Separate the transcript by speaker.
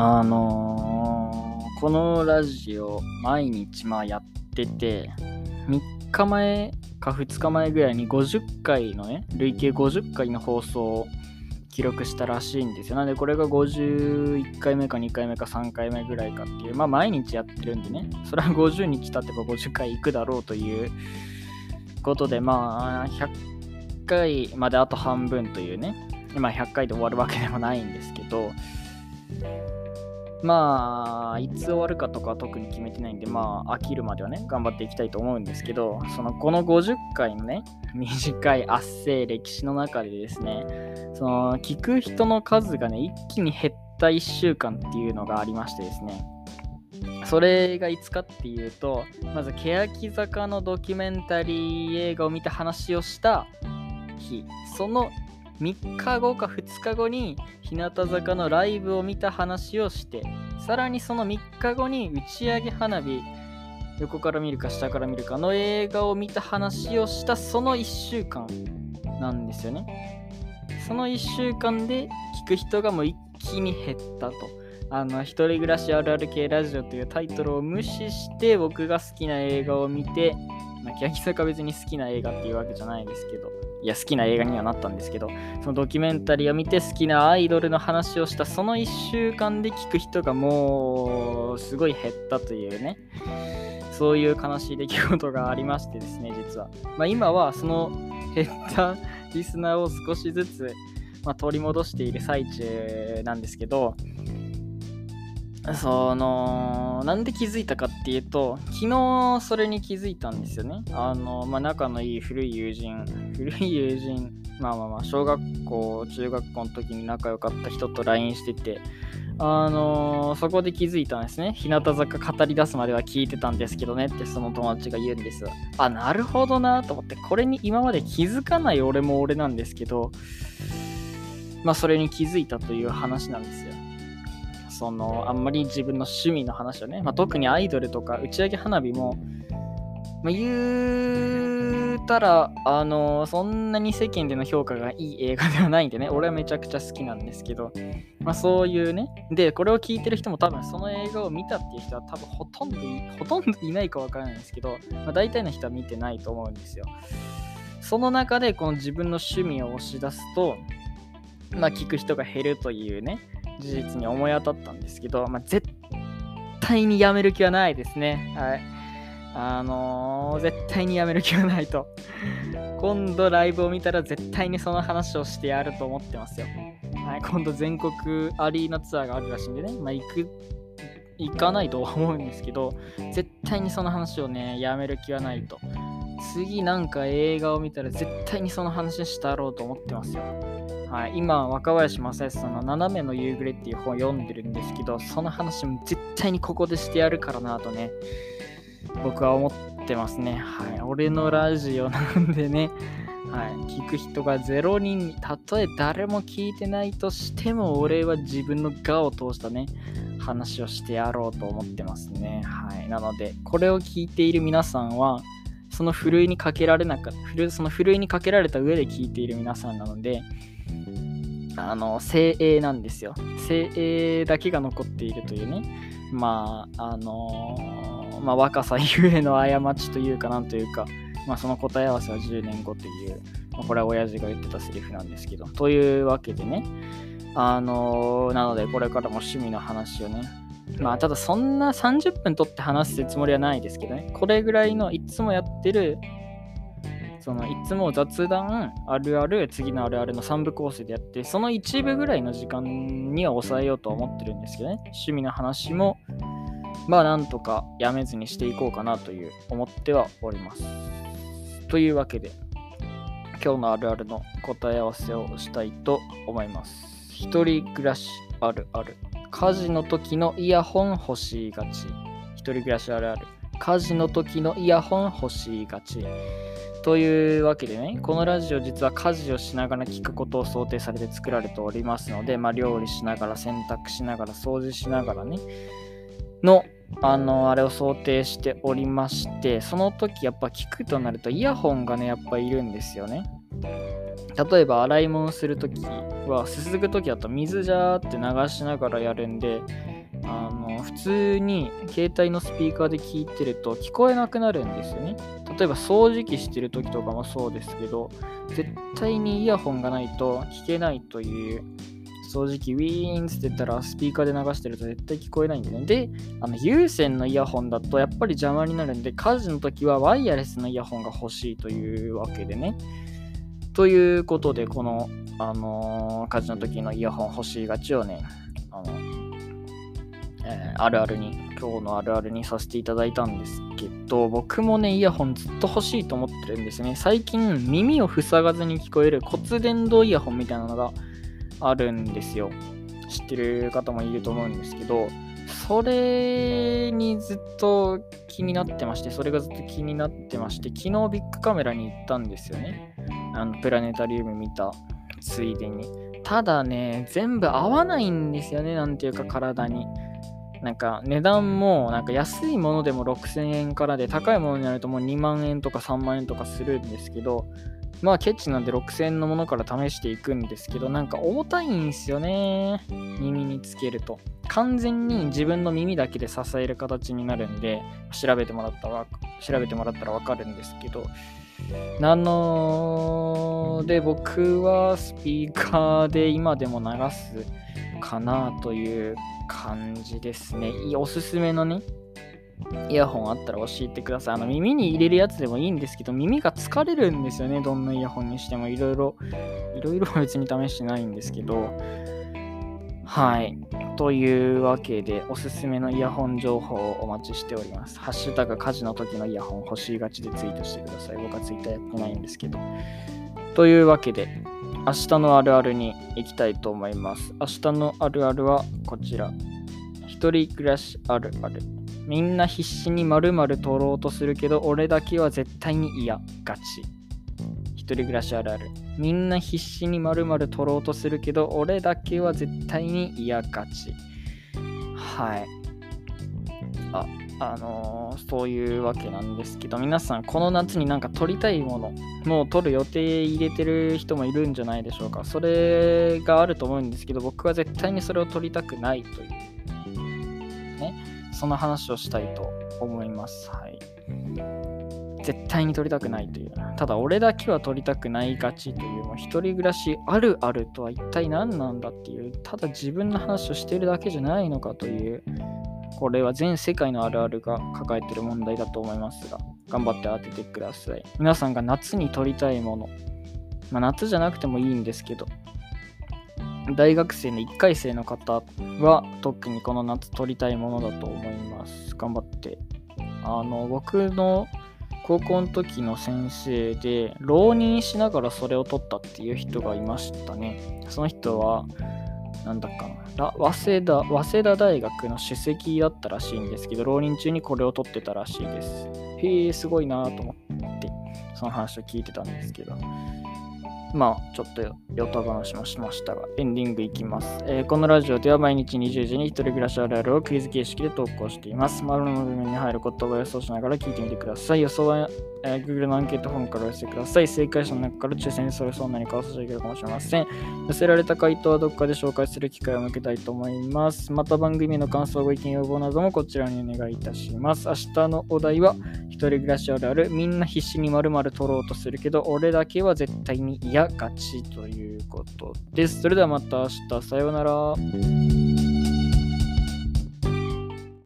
Speaker 1: あのー、このラジオ毎日まあやってて、3日前か2日前ぐらいに50回のね、累計50回の放送を記録したらしいんですよ。なのでこれが51回目か2回目か3回目ぐらいかっていう、まあ毎日やってるんでね、それは50日経てば50回行くだろうということで、まあ100回まであと半分というね、まあ100回で終わるわけでもないんですけど、まあ、いつ終わるかとかは特に決めてないんで、まあ、飽きるまではね、頑張っていきたいと思うんですけど、その、この50回のね、短い圧政歴史の中でですね、その、聞く人の数がね、一気に減った1週間っていうのがありましてですね、それがいつかっていうと、まず、欅坂のドキュメンタリー映画を見た話をした日、その3日後か2日後に日向坂のライブを見た話をしてさらにその3日後に打ち上げ花火横から見るか下から見るかの映画を見た話をしたその1週間なんですよね。その1週間で聞く人がもう一気に減ったと。あの、一人暮らしあるある系ラジオというタイトルを無視して僕が好きな映画を見て、まあ、欅坂別に好きな映画っていうわけじゃないですけど、いや好きな映画にはなったんですけどそのドキュメンタリーを見て好きなアイドルの話をしたその1週間で聞く人がもうすごい減ったというねそういう悲しい出来事がありましてですね実は、まあ、今はその減ったリスナーを少しずつ、まあ、取り戻している最中なんですけどその、なんで気づいたかっていうと、昨日それに気づいたんですよね。あの、まあ、仲のいい古い友人、古い友人、まあまあまあ、小学校、中学校の時に仲良かった人と LINE してて、あの、そこで気づいたんですね。日向坂語り出すまでは聞いてたんですけどねってその友達が言うんです。あ、なるほどなと思って、これに今まで気づかない俺も俺なんですけど、まあそれに気づいたという話なんですよ。そのあんまり自分の趣味の話をね、まあ、特にアイドルとか打ち上げ花火も、まあ、言うたらあのそんなに世間での評価がいい映画ではないんでね俺はめちゃくちゃ好きなんですけど、まあ、そういうねでこれを聞いてる人も多分その映画を見たっていう人は多分ほとんどほとんどいないかわからないんですけど、まあ、大体の人は見てないと思うんですよ。その中でこの自分の趣味を押し出すとまあ聞く人が減るというね事実に思い当たったんですけど、まあ、絶対にやめる気はないですね。はい。あのー、絶対にやめる気はないと。今度ライブを見たら絶対にその話をしてやると思ってますよ。はい、今度全国アリーナツアーがあるらしいんでね、まあ、行く、行かないとは思うんですけど、絶対にその話をね、やめる気はないと。次なんか映画を見たら絶対にその話したろうと思ってますよ。はい、今、若林正康さんの斜めの夕暮れっていう本を読んでるんですけど、その話も絶対にここでしてやるからなとね、僕は思ってますね。はい、俺のラジオなんでね、はい、聞く人が0人、たとえ誰も聞いてないとしても、俺は自分の我を通したね、話をしてやろうと思ってますね。はい、なので、これを聞いている皆さんは、そのふるいにかけられなかった、そのふるいにかけられた上で聞いている皆さんなので、あの、精鋭なんですよ。精鋭だけが残っているというね、まあ、あのー、まあ、若さゆえの過ちというか、なんというか、まあ、その答え合わせは10年後という、まあ、これは親父が言ってたセリフなんですけど、というわけでね、あのー、なので、これからも趣味の話をね、まあ、ただそんな30分取って話すつもりはないですけどね、これぐらいのいつもやってるそのいつも雑談あるある次のあるあるの3部構成でやってその一部ぐらいの時間には抑えようとは思ってるんですけどね。趣味の話もまあなんとかやめずにしていこうかなという思ってはおります。というわけで今日のあるあるの答え合わせをしたいと思います。一人暮らしあるある。家事の時のイヤホン欲しいがち。一人暮らしあるある。家事の時のイヤホン欲しいがち。というわけでね、このラジオ実は家事をしながら聞くことを想定されて作られておりますので、まあ、料理しながら洗濯しながら掃除しながらね、の、あの、あれを想定しておりまして、その時やっぱ聞くとなるとイヤホンがね、やっぱいるんですよね。例えば洗い物するとき、はすすぐ時だと水ジャーって流しながらやるんであの普通に携帯のスピーカーで聞いてると聞こえなくなるんですよね。例えば掃除機してる時とかもそうですけど絶対にイヤホンがないと聞けないという掃除機ウィーンって言ったらスピーカーで流してると絶対聞こえないんでね。で、あの有線のイヤホンだとやっぱり邪魔になるんで家事の時はワイヤレスのイヤホンが欲しいというわけでね。ということで、この、あのー、家事の時のイヤホン欲しいがちをね、あのえー、あるあるに、今日のあるあるにさせていただいたんですけど、僕もね、イヤホンずっと欲しいと思ってるんですね。最近、耳を塞がずに聞こえる骨伝導イヤホンみたいなのがあるんですよ。知ってる方もいると思うんですけど、それにずっと気になってまして、それがずっと気になってまして、昨日ビッグカメラに行ったんですよね。あのプラネタリウム見たついでに。ただね、全部合わないんですよね、なんていうか体に。なんか値段もなんか安いものでも6000円からで高いものになるともう2万円とか3万円とかするんですけどまあケチなんで6000円のものから試していくんですけどなんか重たいんですよね耳につけると完全に自分の耳だけで支える形になるんで調べてもらったら調べてもらったらわかるんですけどなので僕はスピーカーで今でも流すかなという感じですね。おすすめのね、イヤホンあったら教えてください。あの耳に入れるやつでもいいんですけど、耳が疲れるんですよね。どんなイヤホンにしてもいろいろ、いろいろ別に試してないんですけど、はい。というわけで、おすすめのイヤホン情報をお待ちしております。ハッシュタグ家事の時のイヤホン欲しいがちでツイートしてください。僕はツイッターやってないんですけど。というわけで、明日のあるあるに行きたいと思います。明日のあるあるはこちら。一人暮らしあるある。みんな必死にまるまる取ろうとするけど、俺だけは絶対に嫌。ガチ。一人暮らしあるある。みんな必死にまるまる取ろうとするけど、俺だけは絶対に嫌ガチ。はい。あ、あのー、そういうわけなんですけど、皆さん、この夏になんか撮りたいもの、もう撮る予定入れてる人もいるんじゃないでしょうか。それがあると思うんですけど、僕は絶対にそれを撮りたくないという、ね、その話をしたいと思います。はい。絶対に撮りたくないという。ただ、俺だけは撮りたくないがちという、一人暮らしあるあるとは一体何なんだっていう、ただ自分の話をしてるだけじゃないのかという、これは全世界のあるあるが抱えてる問題だと思いますが、頑張って当ててください。皆さんが夏に撮りたいもの、まあ、夏じゃなくてもいいんですけど、大学生の1回生の方は特にこの夏撮りたいものだと思います。頑張って。あの、僕の高校の時の先生で、浪人しながらそれを取ったっていう人がいましたね。その人は、なんだかな、早稲田、早稲田大学の首席だったらしいんですけど、浪人中にこれを取ってたらしいです。へえ、すごいなと思って、その話を聞いてたんですけど。まあ、ちょっとヨタ話もしましたが、エンディングいきます、えー、このラジオでは毎日20時に一人暮らしあるあるをクイズ形式で投稿しています。丸の部分に入る言葉を予想しながら聞いてみてください。予想は、えー、Google のアンケート本から寄せてください。正解者の中から抽選にそれそう何かを差し上げるかもしれません。寄せられた回答はどこかで紹介する機会を設けたいと思います。また番組の感想、ご意見、要望などもこちらにお願いいたします。明日のお題は、人暮らしあるある、みんな必死に丸々取ろうとするけど、俺だけは絶対に嫌がちということです。それではまた明日、さようなら。